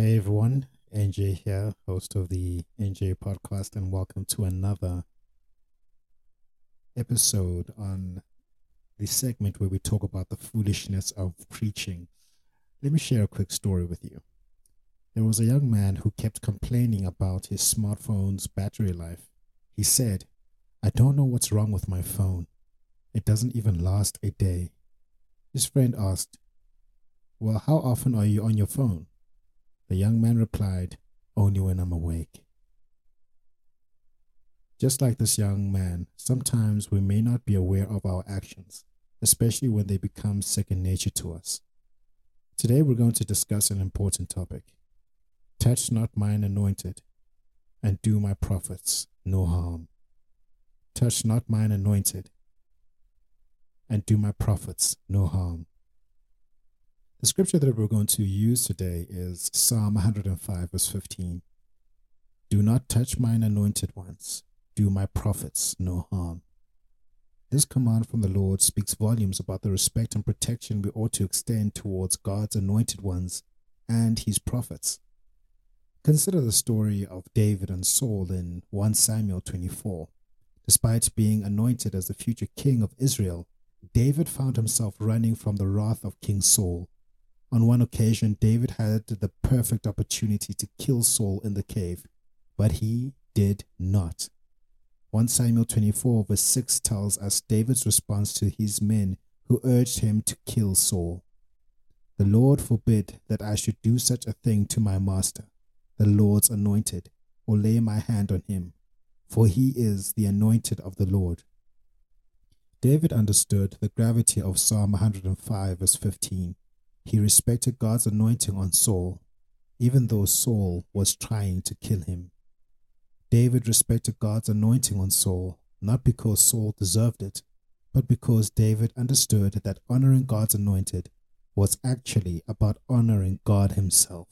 Hey everyone, NJ here, host of the NJ podcast, and welcome to another episode on the segment where we talk about the foolishness of preaching. Let me share a quick story with you. There was a young man who kept complaining about his smartphone's battery life. He said, I don't know what's wrong with my phone. It doesn't even last a day. His friend asked, Well, how often are you on your phone? The young man replied, Only when I'm awake. Just like this young man, sometimes we may not be aware of our actions, especially when they become second nature to us. Today we're going to discuss an important topic Touch not mine anointed, and do my prophets no harm. Touch not mine anointed, and do my prophets no harm. The scripture that we're going to use today is Psalm 105, verse 15. Do not touch mine anointed ones, do my prophets no harm. This command from the Lord speaks volumes about the respect and protection we ought to extend towards God's anointed ones and his prophets. Consider the story of David and Saul in 1 Samuel 24. Despite being anointed as the future king of Israel, David found himself running from the wrath of King Saul on one occasion, David had the perfect opportunity to kill Saul in the cave, but he did not. 1 Samuel 24, verse 6 tells us David's response to his men who urged him to kill Saul. The Lord forbid that I should do such a thing to my master, the Lord's anointed, or lay my hand on him, for he is the anointed of the Lord. David understood the gravity of Psalm 105, verse 15 he respected God's anointing on Saul, even though Saul was trying to kill him. David respected God's anointing on Saul, not because Saul deserved it, but because David understood that honoring God's anointed was actually about honoring God Himself.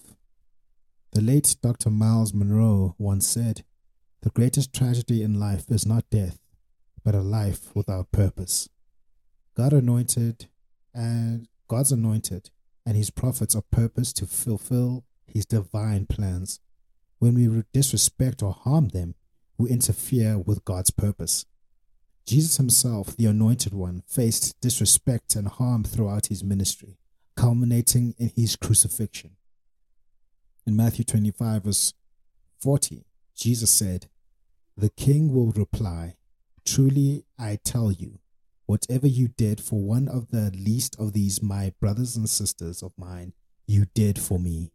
The late Dr. Miles Munroe once said, The greatest tragedy in life is not death, but a life without purpose. God anointed and God's anointed and his prophets are purpose to fulfill his divine plans. When we disrespect or harm them, we interfere with God's purpose. Jesus himself, the anointed one, faced disrespect and harm throughout his ministry, culminating in his crucifixion. In Matthew 25, verse 40, Jesus said, The king will reply, Truly I tell you, Whatever you did for one of the least of these, my brothers and sisters of mine, you did for me.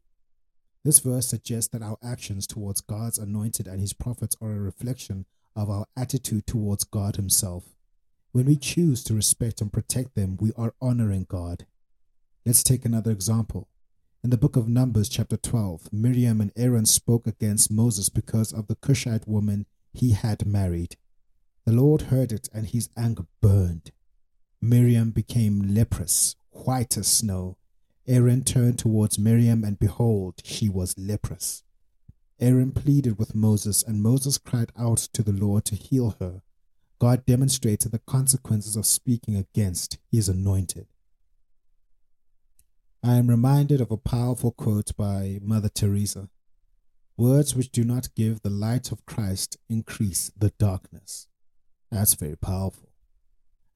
This verse suggests that our actions towards God's anointed and his prophets are a reflection of our attitude towards God himself. When we choose to respect and protect them, we are honoring God. Let's take another example. In the book of Numbers, chapter 12, Miriam and Aaron spoke against Moses because of the Cushite woman he had married. The Lord heard it, and his anger burned. Miriam became leprous, white as snow. Aaron turned towards Miriam, and behold, she was leprous. Aaron pleaded with Moses, and Moses cried out to the Lord to heal her. God demonstrated the consequences of speaking against his anointed. I am reminded of a powerful quote by Mother Teresa Words which do not give the light of Christ increase the darkness. That's very powerful.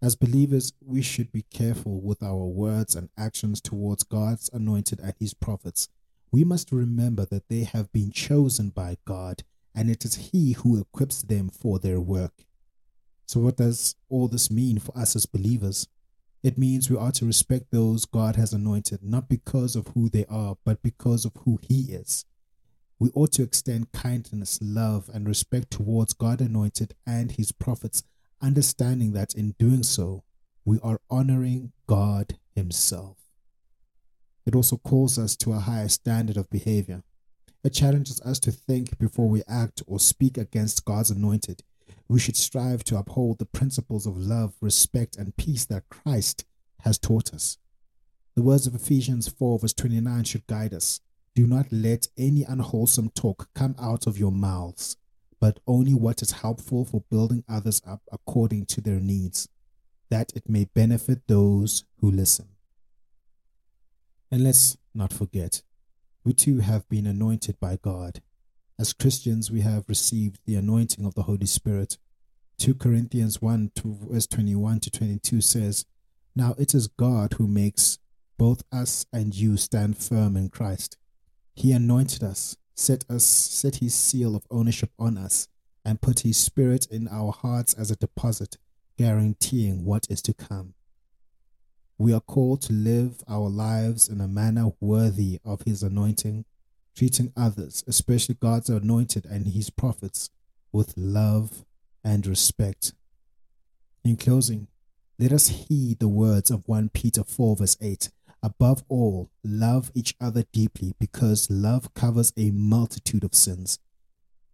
As believers, we should be careful with our words and actions towards God's anointed and his prophets. We must remember that they have been chosen by God and it is he who equips them for their work. So, what does all this mean for us as believers? It means we are to respect those God has anointed, not because of who they are, but because of who He is we ought to extend kindness, love, and respect towards God anointed and his prophets, understanding that in doing so, we are honoring God himself. It also calls us to a higher standard of behavior. It challenges us to think before we act or speak against God's anointed. We should strive to uphold the principles of love, respect, and peace that Christ has taught us. The words of Ephesians 4, verse 29 should guide us. Do not let any unwholesome talk come out of your mouths, but only what is helpful for building others up according to their needs, that it may benefit those who listen. And let's not forget, We too have been anointed by God. As Christians, we have received the anointing of the Holy Spirit. 2 Corinthians 1 to verse 21 to 22 says, Now it is God who makes both us and you stand firm in Christ. He anointed us, set us, set his seal of ownership on us, and put his spirit in our hearts as a deposit, guaranteeing what is to come. We are called to live our lives in a manner worthy of his anointing, treating others, especially God's anointed and his prophets, with love and respect. In closing, let us heed the words of 1 Peter 4, verse 8 Above all, love each other deeply because love covers a multitude of sins.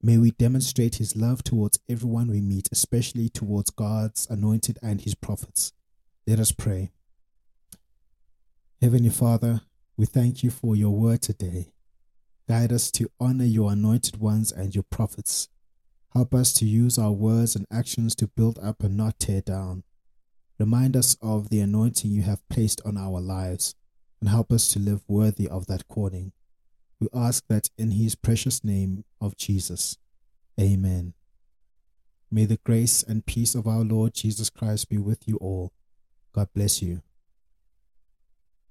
May we demonstrate his love towards everyone we meet, especially towards God's anointed and his prophets. Let us pray. Heavenly Father, we thank you for your word today. Guide us to honor your anointed ones and your prophets. Help us to use our words and actions to build up and not tear down. Remind us of the anointing you have placed on our lives and help us to live worthy of that calling. We ask that in his precious name of Jesus. Amen. May the grace and peace of our Lord Jesus Christ be with you all. God bless you.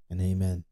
And amen.